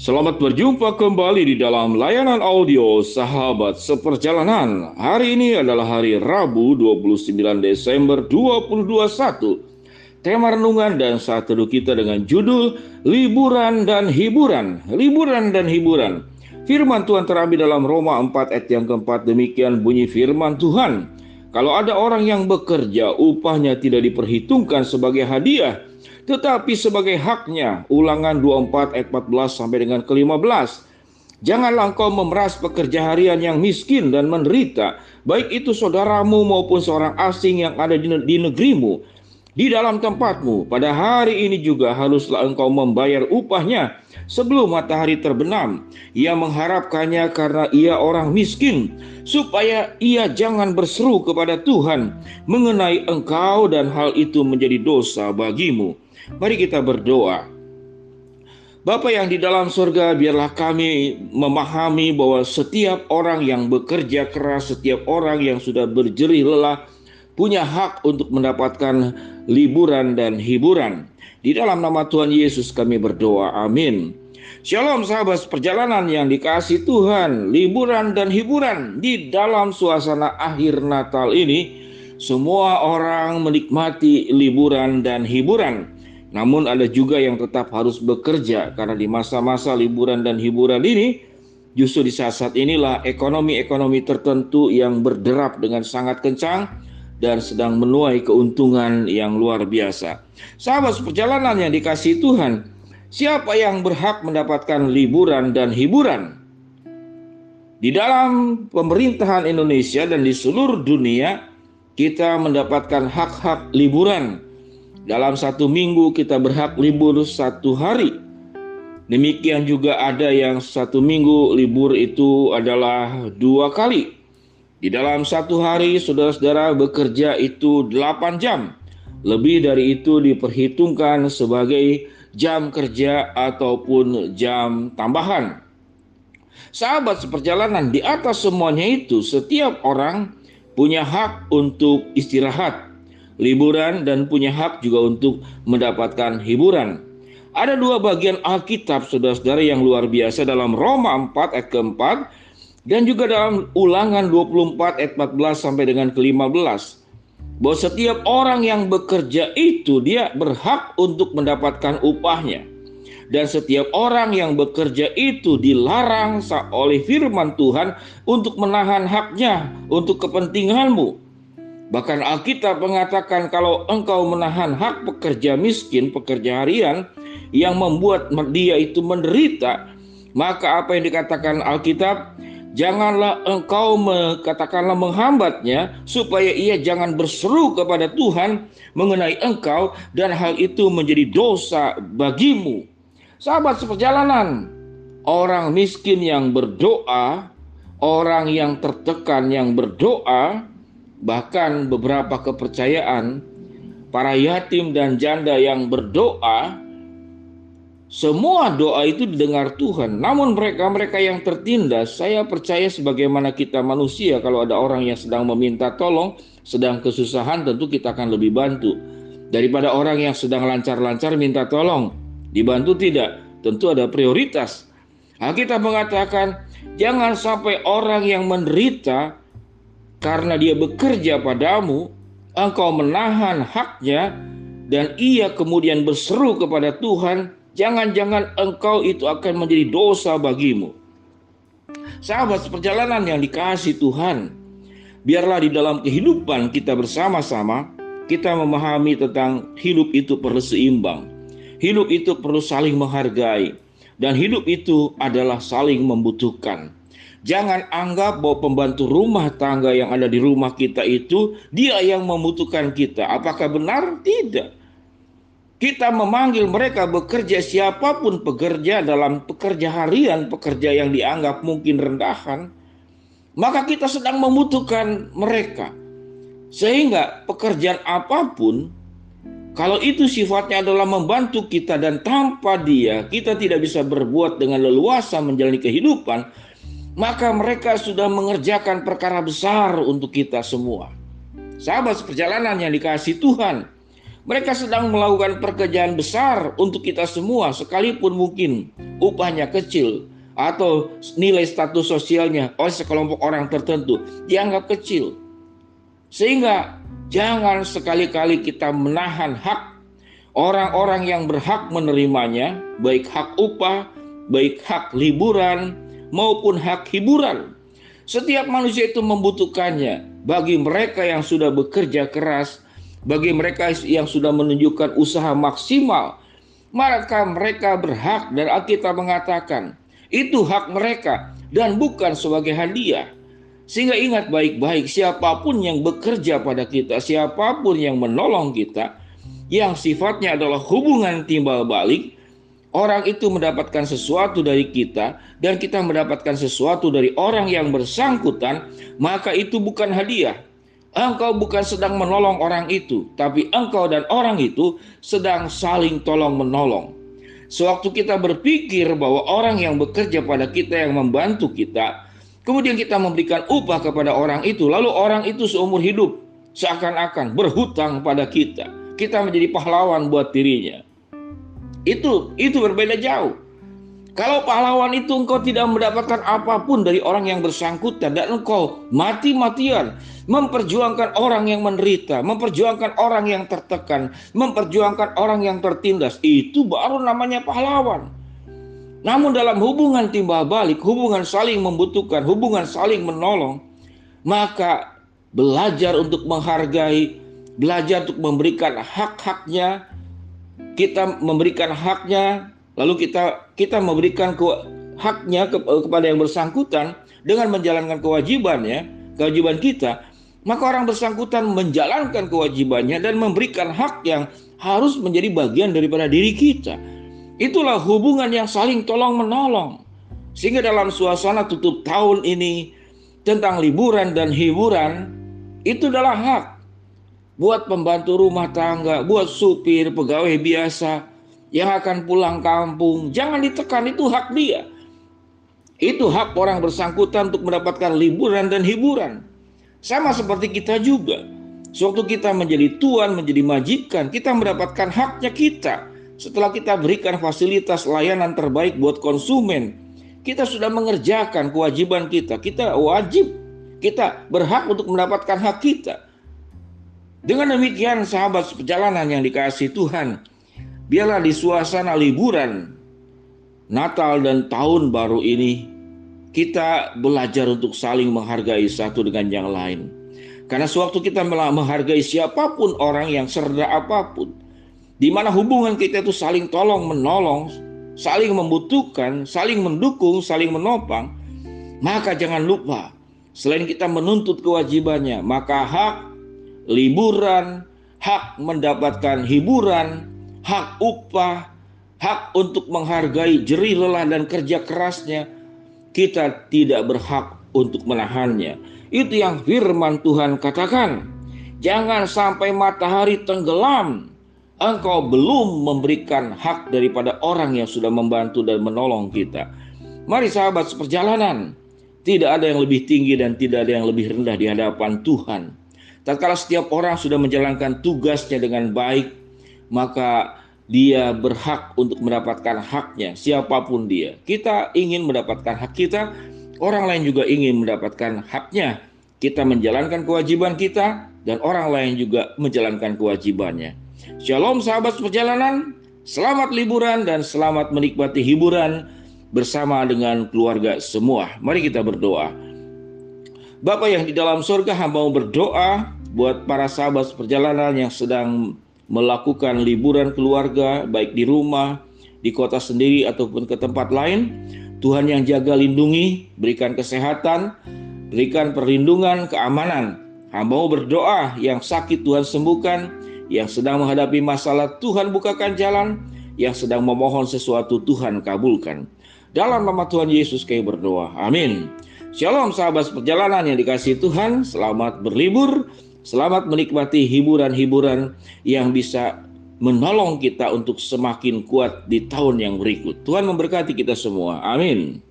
Selamat berjumpa kembali di dalam layanan audio Sahabat Seperjalanan. Hari ini adalah hari Rabu 29 Desember 2021. Tema renungan dan saat teduh kita dengan judul Liburan dan Hiburan. Liburan dan Hiburan. Firman Tuhan terambil dalam Roma 4 ayat yang keempat demikian bunyi firman Tuhan. Kalau ada orang yang bekerja, upahnya tidak diperhitungkan sebagai hadiah, tetapi sebagai haknya. Ulangan 24 ayat 14 sampai dengan ke-15. Janganlah engkau memeras pekerja harian yang miskin dan menderita, baik itu saudaramu maupun seorang asing yang ada di negerimu, di dalam tempatmu. Pada hari ini juga haruslah engkau membayar upahnya sebelum matahari terbenam. Ia mengharapkannya karena ia orang miskin, supaya ia jangan berseru kepada Tuhan mengenai engkau dan hal itu menjadi dosa bagimu. Mari kita berdoa. Bapa yang di dalam surga, biarlah kami memahami bahwa setiap orang yang bekerja keras, setiap orang yang sudah berjerih lelah, punya hak untuk mendapatkan liburan dan hiburan. Di dalam nama Tuhan Yesus kami berdoa. Amin. Shalom sahabat perjalanan yang dikasih Tuhan, liburan dan hiburan di dalam suasana akhir Natal ini, semua orang menikmati liburan dan hiburan. Namun ada juga yang tetap harus bekerja karena di masa-masa liburan dan hiburan ini justru di saat-saat inilah ekonomi-ekonomi tertentu yang berderap dengan sangat kencang dan sedang menuai keuntungan yang luar biasa. Sahabat perjalanan yang dikasih Tuhan, siapa yang berhak mendapatkan liburan dan hiburan? Di dalam pemerintahan Indonesia dan di seluruh dunia, kita mendapatkan hak-hak liburan dalam satu minggu kita berhak libur satu hari. Demikian juga ada yang satu minggu libur itu adalah dua kali. Di dalam satu hari saudara-saudara bekerja itu delapan jam. Lebih dari itu diperhitungkan sebagai jam kerja ataupun jam tambahan. Sahabat seperjalanan di atas semuanya itu setiap orang punya hak untuk istirahat liburan dan punya hak juga untuk mendapatkan hiburan. Ada dua bagian Alkitab saudara-saudara yang luar biasa dalam Roma 4 ayat keempat dan juga dalam ulangan 24 ayat 14 sampai dengan ke-15 bahwa setiap orang yang bekerja itu dia berhak untuk mendapatkan upahnya. Dan setiap orang yang bekerja itu dilarang oleh firman Tuhan untuk menahan haknya untuk kepentinganmu. Bahkan Alkitab mengatakan kalau engkau menahan hak pekerja miskin, pekerja harian yang membuat dia itu menderita, maka apa yang dikatakan Alkitab, janganlah engkau katakanlah menghambatnya supaya ia jangan berseru kepada Tuhan mengenai engkau dan hal itu menjadi dosa bagimu. Sahabat seperjalanan, orang miskin yang berdoa, orang yang tertekan yang berdoa, Bahkan beberapa kepercayaan para yatim dan janda yang berdoa semua doa itu didengar Tuhan. Namun mereka-mereka yang tertindas, saya percaya sebagaimana kita manusia kalau ada orang yang sedang meminta tolong, sedang kesusahan tentu kita akan lebih bantu. Daripada orang yang sedang lancar-lancar minta tolong, dibantu tidak, tentu ada prioritas. Kita mengatakan, jangan sampai orang yang menderita karena dia bekerja padamu, engkau menahan haknya, dan ia kemudian berseru kepada Tuhan, jangan-jangan engkau itu akan menjadi dosa bagimu. Sahabat seperjalanan yang dikasih Tuhan, biarlah di dalam kehidupan kita bersama-sama, kita memahami tentang hidup itu perlu seimbang. Hidup itu perlu saling menghargai. Dan hidup itu adalah saling membutuhkan. Jangan anggap bahwa pembantu rumah tangga yang ada di rumah kita itu dia yang membutuhkan kita. Apakah benar? Tidak. Kita memanggil mereka bekerja siapa pun pekerja dalam pekerja harian, pekerja yang dianggap mungkin rendahan, maka kita sedang membutuhkan mereka. Sehingga pekerjaan apa pun kalau itu sifatnya adalah membantu kita dan tanpa dia kita tidak bisa berbuat dengan leluasa menjalani kehidupan, maka mereka sudah mengerjakan perkara besar untuk kita semua. Sahabat seperjalanan yang dikasih Tuhan, Mereka sedang melakukan pekerjaan besar untuk kita semua, sekalipun mungkin upahnya kecil atau nilai status sosialnya oleh sekelompok orang tertentu dianggap kecil. Sehingga jangan sekali-kali kita menahan hak orang-orang yang berhak menerimanya, baik hak upah, baik hak liburan, maupun hak hiburan. Setiap manusia itu membutuhkannya bagi mereka yang sudah bekerja keras, bagi mereka yang sudah menunjukkan usaha maksimal, maka mereka berhak dan Alkitab mengatakan itu hak mereka dan bukan sebagai hadiah. Sehingga ingat baik-baik siapa pun yang bekerja pada kita, siapa pun yang menolong kita, yang sifatnya adalah hubungan timbal balik, orang itu mendapatkan sesuatu dari kita dan kita mendapatkan sesuatu dari orang yang bersangkutan, maka itu bukan hadiah, Engkau bukan sedang menolong orang itu, tapi engkau dan orang itu sedang saling tolong menolong. Sewaktu kita berpikir bahwa orang yang bekerja pada kita yang membantu kita, kemudian kita memberikan upah kepada orang itu, lalu orang itu seumur hidup seakan-akan berhutang pada kita. Kita menjadi pahlawan buat dirinya. Itu itu berbeda jauh. Kalau pahlawan itu engkau tidak mendapatkan apa pun dari orang yang bersangkutan dan engkau mati-matian memperjuangkan orang yang menderita, memperjuangkan orang yang tertekan, memperjuangkan orang yang tertindas, itu baru namanya pahlawan. Namun dalam hubungan timbal balik, hubungan saling membutuhkan, hubungan saling menolong, maka belajar untuk menghargai, belajar untuk memberikan hak-haknya, kita memberikan haknya lalu kita kita memberikan ke, haknya ke, kepada yang bersangkutan dengan menjalankan kewajibannya, kewajiban kita, maka orang bersangkutan menjalankan kewajibannya dan memberikan hak yang harus menjadi bagian daripada diri kita. Itulah hubungan yang saling tolong menolong. Sehingga dalam suasana tutup tahun ini tentang liburan dan hiburan itu adalah hak buat pembantu rumah tangga, buat supir, pegawai biasa, yang akan pulang kampung, jangan ditekan itu hak dia. Itu hak orang bersangkutan untuk mendapatkan liburan dan hiburan. Sama seperti kita juga. Sewaktu kita menjadi tuan, menjadi majikan, kita mendapatkan haknya kita. Setelah kita berikan fasilitas layanan terbaik buat konsumen, kita sudah mengerjakan kewajiban kita. Kita wajib, kita berhak untuk mendapatkan hak kita. Dengan demikian sahabat perjalanan yang dikasih Tuhan, biarlah di suasana liburan Natal dan tahun baru ini kita belajar untuk saling menghargai satu dengan yang lain. Karena sewaktu kita menghargai siapa pun orang yang serda apa pun, di mana hubungan kita itu saling tolong menolong, saling membutuhkan, saling mendukung, saling menopang, maka jangan lupa selain kita menuntut kewajibannya, maka hak liburan, hak mendapatkan hiburan, hak upah, hak untuk menghargai jerih lelah dan kerja kerasnya, kita tidak berhak untuk menahannya. Itu yang firman Tuhan katakan. Jangan sampai matahari tenggelam. Engkau belum memberikan hak daripada orang yang sudah membantu dan menolong kita. Mari sahabat seperjalanan. Tidak ada yang lebih tinggi dan tidak ada yang lebih rendah di hadapan Tuhan. Tatkala setiap orang sudah menjalankan tugasnya dengan baik, maka dia berhak untuk mendapatkan haknya, siapa pun dia. Kita ingin mendapatkan hak kita, orang lain juga ingin mendapatkan haknya. Kita menjalankan kewajiban kita, dan orang lain juga menjalankan kewajibannya. Shalom sahabat perjalanan, selamat liburan dan selamat menikmati hiburan bersama dengan keluarga semua. Mari kita berdoa. Bapak yang di dalam surga, hamba berdoa buat para sahabat perjalanan yang sedang melakukan liburan keluarga baik di rumah, di kota sendiri ataupun ke tempat lain. Tuhan yang jaga lindungi, berikan kesehatan, berikan perlindungan, keamanan. Hamba mau berdoa yang sakit Tuhan sembuhkan, yang sedang menghadapi masalah Tuhan bukakan jalan, yang sedang memohon sesuatu Tuhan kabulkan. Dalam nama Tuhan Yesus kami berdoa. Amin. Shalom sahabat perjalanan yang dikasih Tuhan, selamat berlibur. Selamat menikmati hiburan-hiburan yang bisa menolong kita untuk semakin kuat di tahun yang berikut. Tuhan memberkati kita semua. Amin.